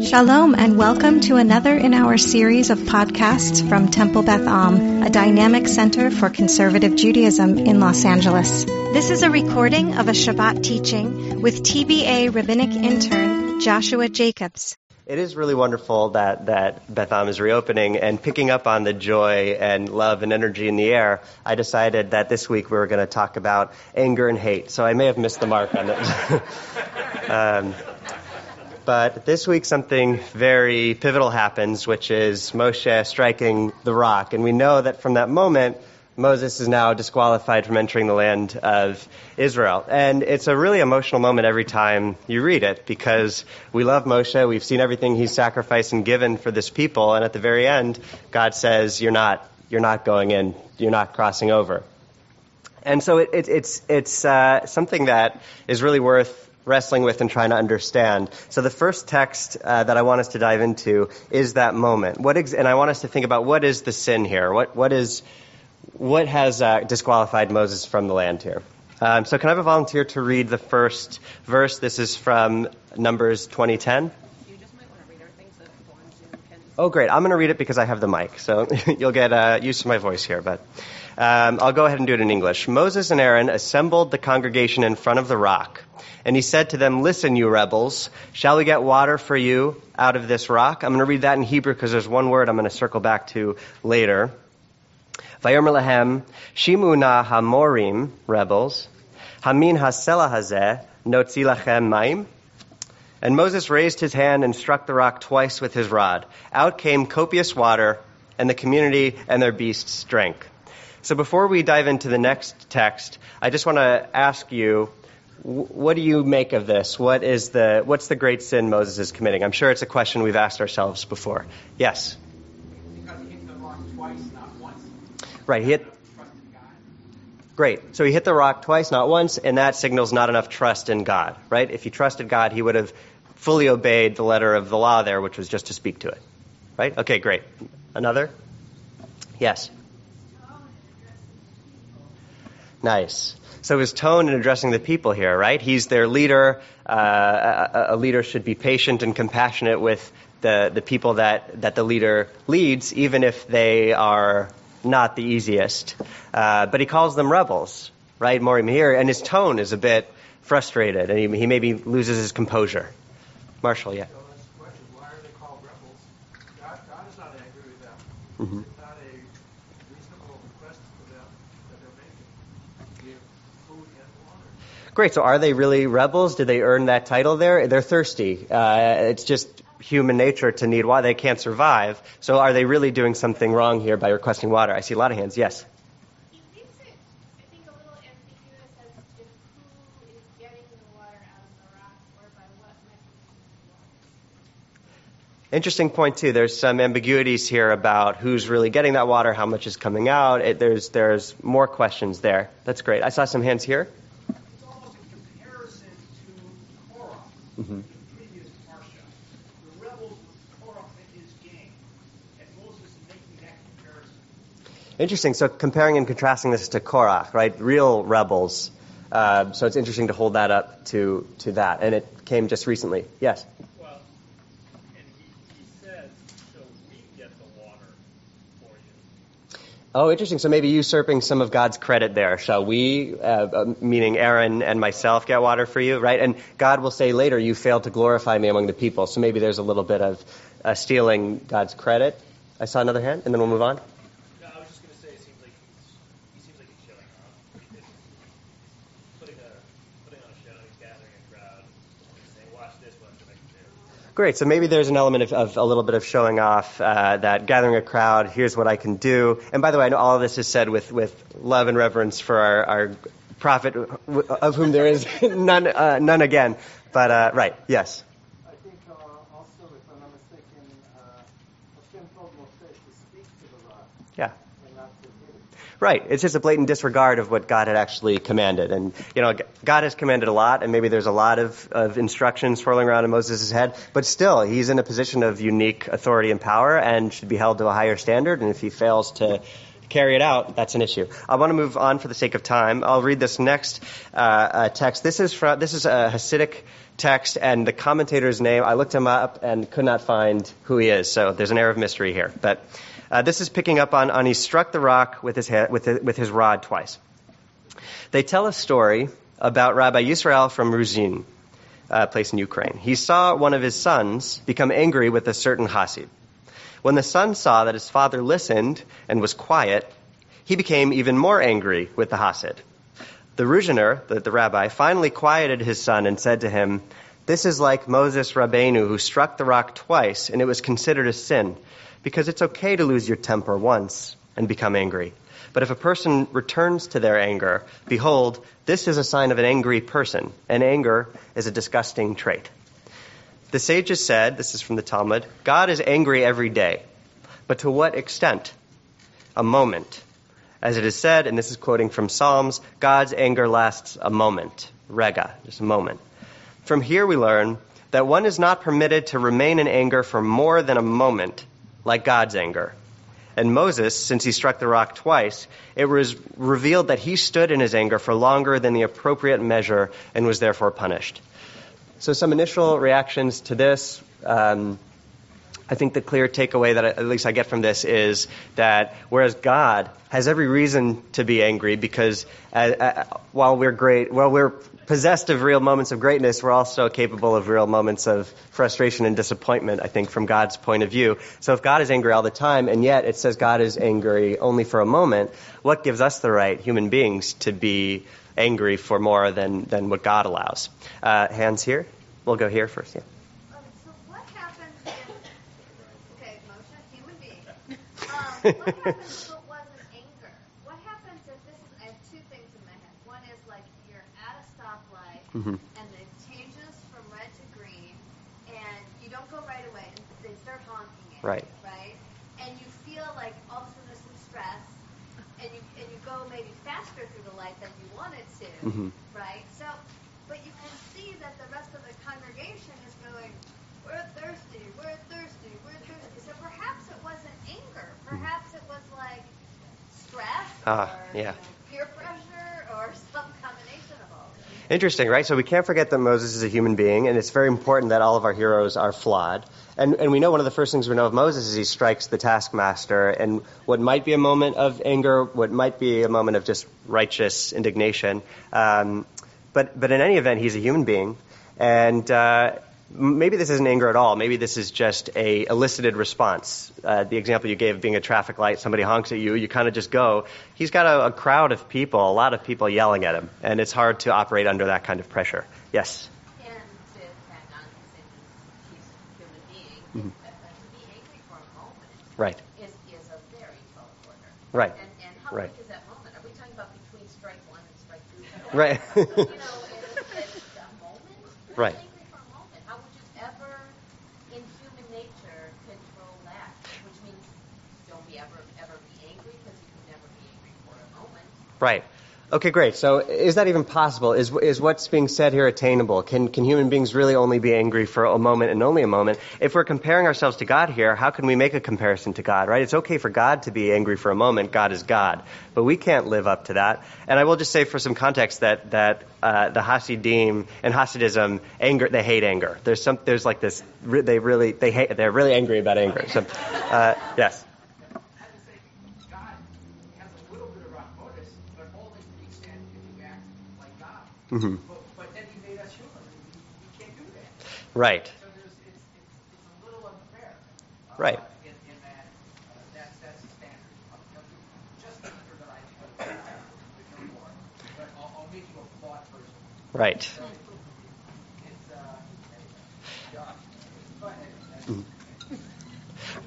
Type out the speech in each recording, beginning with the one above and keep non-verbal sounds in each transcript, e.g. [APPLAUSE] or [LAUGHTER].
Shalom and welcome to another in our series of podcasts from Temple Beth Am, a dynamic center for conservative Judaism in Los Angeles. This is a recording of a Shabbat teaching with TBA rabbinic intern Joshua Jacobs. It is really wonderful that, that Beth Am is reopening and picking up on the joy and love and energy in the air. I decided that this week we were going to talk about anger and hate, so I may have missed the mark on it. [LAUGHS] um, but this week something very pivotal happens, which is Moshe striking the rock. And we know that from that moment, Moses is now disqualified from entering the land of Israel. And it's a really emotional moment every time you read it because we love Moshe. We've seen everything he's sacrificed and given for this people. And at the very end, God says, you're not, you're not going in. You're not crossing over. And so it, it, it's, it's uh, something that is really worth wrestling with and trying to understand. So the first text uh, that I want us to dive into is that moment. What ex- and I want us to think about what is the sin here? What what is what has uh, disqualified Moses from the land here? Um, so can I have a volunteer to read the first verse? This is from Numbers 2010. Oh, great. I'm going to read it because I have the mic, so [LAUGHS] you'll get uh, used to my voice here. But um, I'll go ahead and do it in English. Moses and Aaron assembled the congregation in front of the rock. And he said to them, Listen, you rebels, shall we get water for you out of this rock? I'm going to read that in Hebrew because there's one word I'm going to circle back to later. Vayomer lahem, shimu na hamorim, rebels, hamin hasela hazeh, notzi lachem maim. And Moses raised his hand and struck the rock twice with his rod. Out came copious water, and the community and their beasts drank. So before we dive into the next text, I just want to ask you, what do you make of this? What is the what's the great sin Moses is committing? I'm sure it's a question we've asked ourselves before. Yes. Because he hit the rock twice, not once. Right. He hit. Great. So he hit the rock twice, not once, and that signals not enough trust in God. Right. If he trusted God, he would have fully obeyed the letter of the law there, which was just to speak to it. Right. Okay. Great. Another. Yes. Nice. So his tone in addressing the people here, right? He's their leader. Uh, a, a, leader should be patient and compassionate with the, the people that, that the leader leads, even if they are not the easiest. Uh, but he calls them rebels, right? Morim here, and his tone is a bit frustrated, and he, he maybe loses his composure. Marshall, yeah. So that's the question. Why are they called rebels? God, God is not angry with them. Mm-hmm. Great. So are they really rebels? Did they earn that title there? They're thirsty. Uh, it's just human nature to need water. They can't survive. So are they really doing something wrong here by requesting water? I see a lot of hands. Yes. He leaves it, I think, a little ambiguous as to who is getting the water out of the rock or by what mechanism. Interesting point too. There's some ambiguities here about who's really getting that water, how much is coming out. It, there's there's more questions there. That's great. I saw some hands here. It's almost a comparison to Korah Mm-hmm. the previous parsha. The rebels with Korah and his gang. And Moses is making that comparison. Interesting. So comparing and contrasting this to Korah, right? Real rebels. Uh, so it's interesting to hold that up to to that. And it came just recently. Yes. Well, and he, he says, so we get the water for you. Oh, interesting. So maybe usurping some of God's credit there. Shall we, uh, uh, meaning Aaron and myself, get water for you, right? And God will say later, you failed to glorify me among the people. So maybe there's a little bit of uh, stealing God's credit. I saw another hand, and then we'll move on. No, I was just going to say, it seems like he's, he seems like he's showing off. He's putting, a, putting on a show, he's gathering a crowd, he's saying, watch this, watch what I can do. Great. So maybe there's an element of, of a little bit of showing off, uh, that gathering a crowd, here's what I can do. And by the way, I know all of this is said with, with love and reverence for our, our prophet, of whom there is [LAUGHS] none, uh, none again. But, uh, right, yes. I think uh, also, if I'm not mistaken, uh, Hashem told Moshe to speak to the rock Yeah. and not to hit it. Right. It's just a blatant disregard of what God had actually commanded. And, you know, God has commanded a lot, and maybe there's a lot of, of instructions swirling around in Moses' head, but still, he's in a position of unique authority and power and should be held to a higher standard. And if he fails to, carry it out, that's an issue. I want to move on for the sake of time. I'll read this next uh, uh, text. This is from, this is a Hasidic text, and the commentator's name. I looked him up and could not find who he is. So there's an air of mystery here. But uh, this is picking up on, on he struck the rock with his head, with, the, with his rod twice. They tell a story about Rabbi Yisrael from Ruzhin, a place in Ukraine. He saw one of his sons become angry with a certain Hasid. When the son saw that his father listened and was quiet, he became even more angry with the Hasid. The Ruzhiner, the, the rabbi, finally quieted his son and said to him, This is like Moses Rabbeinu who struck the rock twice and it was considered a sin, because it's okay to lose your temper once and become angry. But if a person returns to their anger, behold, this is a sign of an angry person, and anger is a disgusting trait. The sages said, this is from the Talmud, God is angry every day. But to what extent? A moment. As it is said, and this is quoting from Psalms, God's anger lasts a moment. Rega, just a moment. From here we learn that one is not permitted to remain in anger for more than a moment, like God's anger. And Moses, since he struck the rock twice, it was revealed that he stood in his anger for longer than the appropriate measure and was therefore punished. So, some initial reactions to this. Um, I think the clear takeaway that at least I get from this is that whereas God has every reason to be angry because uh, uh, while we're great, while we're possessed of real moments of greatness, we're also capable of real moments of frustration and disappointment, I think, from God's point of view. So if God is angry all the time, and yet it says God is angry only for a moment, what gives us the right, human beings, to be angry for more than, than what God allows. Uh, hands here. We'll go here first. Yeah. So what happens if, okay, human being. Um, [LAUGHS] what happens if it wasn't anger? What happens if this is, I have two things in my head. One is like you're at a Mhm. and it changes from red to green and you don't go right away and they start honking at Right. you, right? And you feel like all of a sudden there's some stress and you, and you go maybe faster through the light than you wanted to, Mhm. right? So, but you can see that the rest of the congregation is going, we're thirsty, we're thirsty, we're thirsty. So perhaps it wasn't anger. Perhaps it was like stress Ah, or yeah. you know, peer pressure or some combination of all. of these. Interesting, right? So we can't forget that Moses is a human being, and it's very important that all of our heroes are flawed. And, and we know one of the first things we know of Moses is he strikes the taskmaster, and what might be a moment of anger, what might be a moment of just righteous indignation. Um, but, but in any event, he's a human being, and uh, maybe this isn't anger at all. Maybe this is just a elicited response. Uh, the example you gave of being a traffic light, somebody honks at you, you kind of just go. He's got a, a crowd of people, a lot of people yelling at him, and it's hard to operate under that kind of pressure. Yes. And to tag on he's human being, to be angry for a moment Right. is, is a very tall order. Right. And, and how Right. big is that moment? Are we talking about between strike one and strike two? Right. you know, [LAUGHS] it's a moment. Right. Angry for a moment. How would you ever, in human nature, control that? Which means, don't we ever, ever be angry because you can never be angry for a moment. Right. Okay, great. So is that even possible? Is, is what's being said here attainable? Can, can human beings really only be angry for a moment and only a moment? If we're comparing ourselves to God here, how can we make a comparison to God, right? It's okay for God to be angry for a moment. God is God. But we can't live up to that. And I will just say for some context that, that uh, the Hasidim and Hasidism, anger, they hate anger. There's some, there's like this, they really, they hate, they're really angry about anger. So, uh, yes. I would say God has a little bit of Rahmotis, but only to the extent if you act Mhm. But, but then He made us human. We, can't do that. Right. So it's, it's, it's a little unfair. Uh, Right. In, in that, uh, that's, that's the standard. I'll, I'll do just the that I can, no more. But I'll, I'll make you a flawed person. Right. So it's, uh, anyway. Josh, go ahead.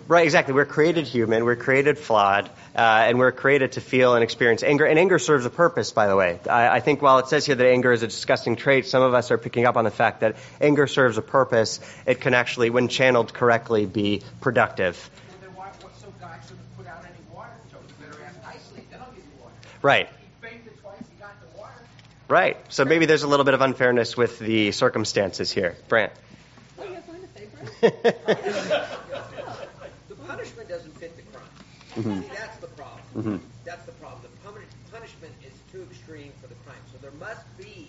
Right, exactly. We're created human, we're created flawed, uh, and we're created to feel and experience anger. And anger serves a purpose, by the way. I, I think while it says here that anger is a disgusting trait, some of us are picking up on the fact that anger serves a purpose. It can actually, when channeled correctly, be productive. Well, then why, what, so God shouldn't put out any water? So better ask nicely, then I'll give you water. Right. He twice, he got the water. Right. So maybe there's a little bit of unfairness with the circumstances here. Brant. What do you find a paper? The punishment doesn't fit the crime. Mhm. See, that's Mhm. that's the problem. The puni- punishment is too extreme for the crime. So there must be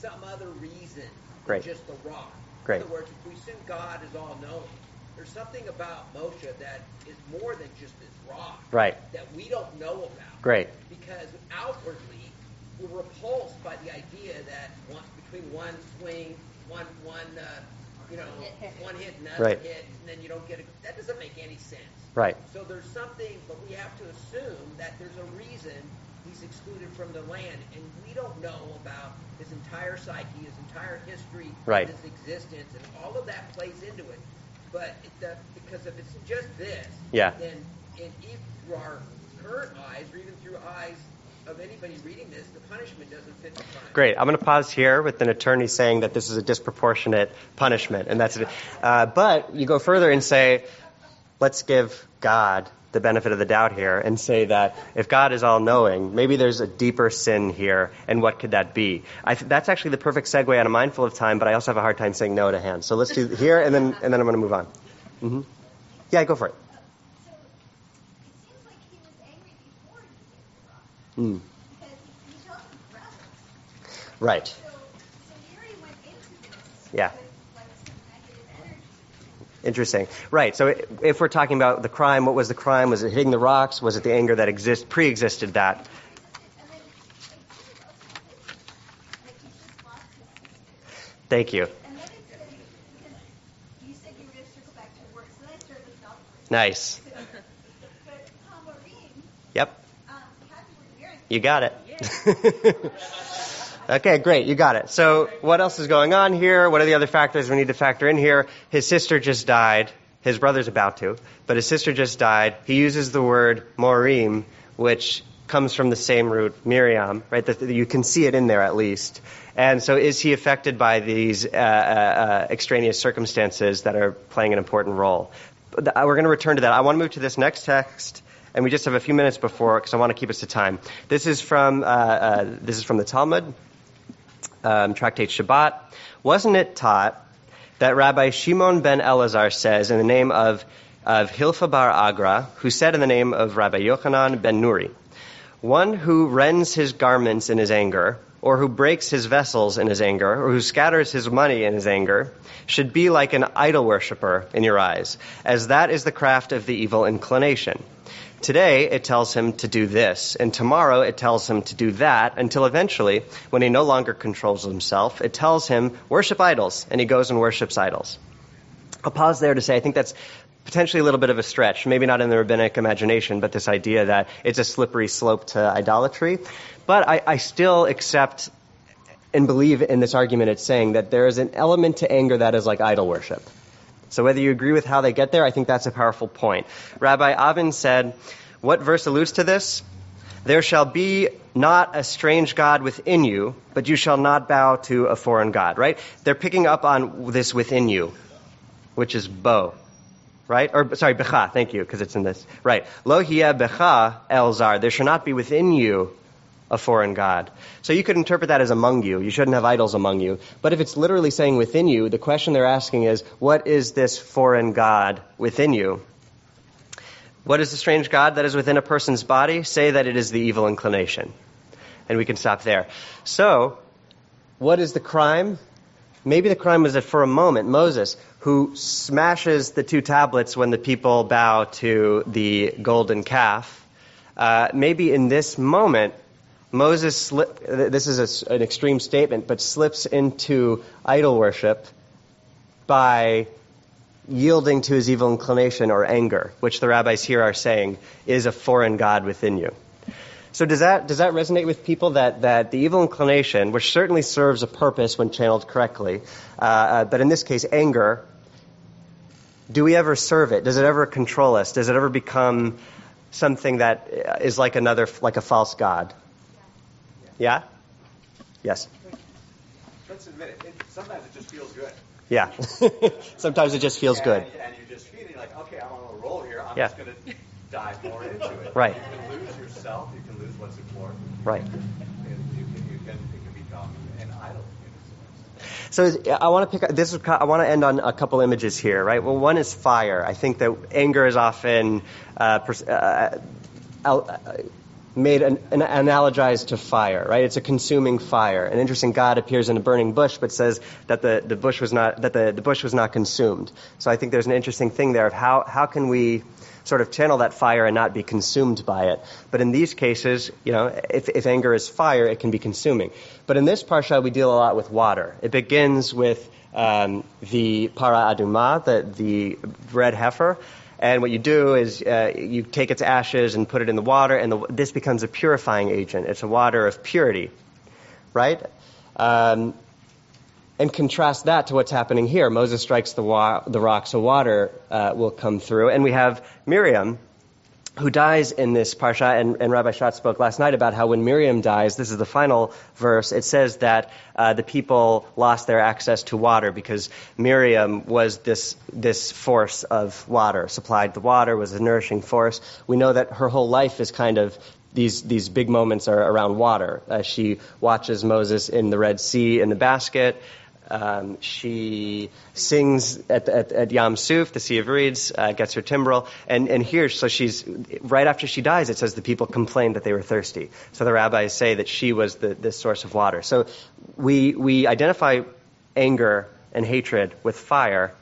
some other reason than just the rock. Great. In other words, if we assume God is all knowing, there's something about Moshe that is more than just this rock Right. that we don't know about. Great. Because outwardly, we're repulsed by the idea that one, between one swing, one one uh, you know one hit and another Right. hit, and then you don't get a, that doesn't make any sense. Right. So there's something, but we have to assume that there's a reason he's excluded from the land, and we don't know about his entire psyche, his entire history, Right. his existence, and all of that plays into it. But it, the, because if it's just this, Yeah. then in, even through our current eyes, or even through eyes of anybody reading this, the punishment doesn't fit the crime. Great. I'm going to pause here with an attorney saying that this is a disproportionate punishment, and that's it. Uh, but you go further and say, let's give God the benefit of the doubt here and say that if God is all knowing, maybe there's a deeper sin here, and what could that be? Th- that's actually the perfect segue on a mindful of time, but I also have a hard time saying no to hands. So let's do here, and then and then I'm going to move on. hmm Yeah, go for it. So it seems like he was angry before he hit the rock Mm. because he, he tells his brothers. Right. So, so here went into this Yeah. with like some negative energy. Interesting. Right. So if we're talking about the crime, what was the crime? Was it hitting the rocks? Was it the anger that exist pre-existed that? Thank you. it You got it. [LAUGHS] okay, great. You got it. So, what else is going on here? What are the other factors we need to factor in here? His sister just died. His brother's about to, but his sister just died. He uses the word morim, which comes from the same root, Miriam, right? That that you can see it in there at least. And so, is he affected by these uh, uh, uh, extraneous circumstances that are playing an important role? We're going to return to that. I want to move to this next text and we just have a few minutes before because I want to keep us to time. This is from uh, uh, this is from the Talmud, um, tractate Shabbat. Wasn't it taught that Rabbi Shimon ben Elazar says in the name of of Hilfa bar Agra, who said in the name of Rabbi Yochanan ben Nuri, one who rends his garments in his anger, or who breaks his vessels in his anger, or who scatters his money in his anger, should be like an idol worshiper in your eyes, as that is the craft of the evil inclination. Today it tells him to do this, and tomorrow it tells him to do that, until eventually, when he no longer controls himself, it tells him, worship idols, and he goes and worships idols. I'll pause there to say I think that's potentially a little bit of a stretch, maybe not in the rabbinic imagination, but this idea that it's a slippery slope to idolatry. But I, I still accept and believe in this argument it's saying that there is an element to anger that is like idol worship. So whether you agree with how they get there, I think that's a powerful point. Rabbi Avin said, what verse alludes to this? There shall be not a strange God within you, but you shall not bow to a foreign God, right? They're picking up on this within you, which is bo, right? Or, sorry, becha, thank you, because it's in this. Right. Lo hiya becha el zar. There shall not be within you a foreign God. So you could interpret that as among you. You shouldn't have idols among you. But if it's literally saying within you, the question they're asking is, what is this foreign God within you? What is the strange God that is within a person's body? Say that it is the evil inclination. And we can stop there. So, what is the crime? Maybe the crime was that for a moment, Moses, who smashes the two tablets when the people bow to the golden calf, uh, maybe in this moment, Moses, slip, this is a, an extreme statement, but slips into idol worship by yielding to his evil inclination or anger, which the rabbis here are saying is a foreign God within you. So does that does that resonate with people that, that the evil inclination, which certainly serves a purpose when channeled correctly, uh, uh, but in this case anger, do we ever serve it? Does it ever control us? Does it ever become something that is like another like a false god? Yeah. Yes. Let's admit it. it sometimes it just feels good. Yeah. [LAUGHS] Sometimes it just feels and, good. And you're just feeling like, okay, I'm on a roll here. I'm Yeah. just going to dive more into it. [LAUGHS] Right. You can lose yourself. You can lose what's important. Right. And you can, you can, it can become an idol in a sense. So I want to pick. This is. I want to end on a couple images here, right? Well, one is fire. I think that anger is often uh, pers- uh, uh, made an, an analogized to fire, right? It's a consuming fire. An interesting God appears in a burning bush, but says that the, the bush was not that the, the bush was not consumed. So I think there's an interesting thing there of how how can we sort of channel that fire and not be consumed by it. But in these cases, you know, if, if anger is fire, it can be consuming. But in this parsha, we deal a lot with water. It begins with um, the para aduma, the, the red heifer. And what you do is uh, you take its ashes and put it in the water, and the, this becomes a purifying agent. It's a water of purity, right? Um, and contrast that to what's happening here. Moses strikes the, wa- the rock, so water uh, will come through. And we have Miriam, who dies in this parsha, and, and Rabbi Schatz spoke last night about how when Miriam dies, this is the final verse, it says that uh, the people lost their access to water because Miriam was this, this force of water, supplied the water, was a nourishing force. We know that her whole life is kind of these these big moments are around water. Uh, she watches Moses in the Red Sea in the basket. Um, she sings at, at, at Yam Suf, the Sea of Reeds, uh, gets her timbrel, and, and here, so she's, right after she dies, it says the people complained that they were thirsty. So the rabbis say that she was the, the source of water. So we, we identify anger and hatred with fire,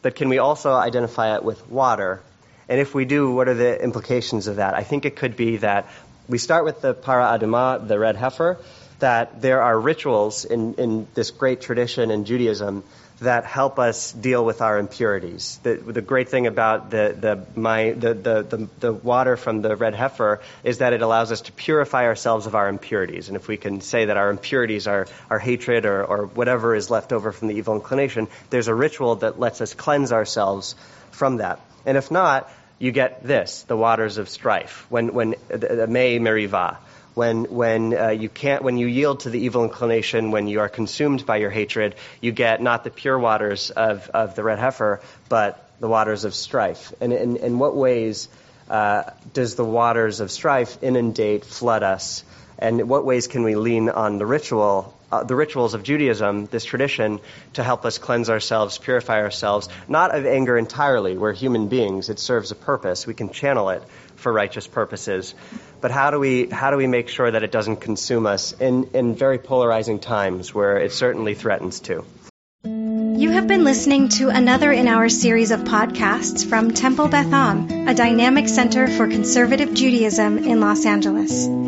but can we also identify it with water? And if we do, what are the implications of that? I think it could be that we start with the para aduma, the red heifer, that there are rituals in, in this great tradition in Judaism that help us deal with our impurities. The, the great thing about the, the, my, the, the, the, water from the red heifer is that it allows us to purify ourselves of our impurities. And if we can say that our impurities are, our hatred or, or whatever is left over from the evil inclination, there's a ritual that lets us cleanse ourselves from that. And if not, you get this, the waters of strife, when, when, the, the Mei Merivah when when uh, you can't when you yield to the evil inclination, when you are consumed by your hatred, you get not the pure waters of, of the red heifer, but the waters of strife. And in, in what ways uh, does the waters of strife inundate, flood us? And in what ways can we lean on the ritual, uh, the rituals of Judaism, this tradition, to help us cleanse ourselves, purify ourselves, not of anger entirely. We're human beings. It serves a purpose. We can channel it for righteous purposes. But how do we how do we make sure that it doesn't consume us in, in very polarizing times where it certainly threatens to? You have been listening to another in our series of podcasts from Temple Beth Am, a dynamic center for conservative Judaism in Los Angeles.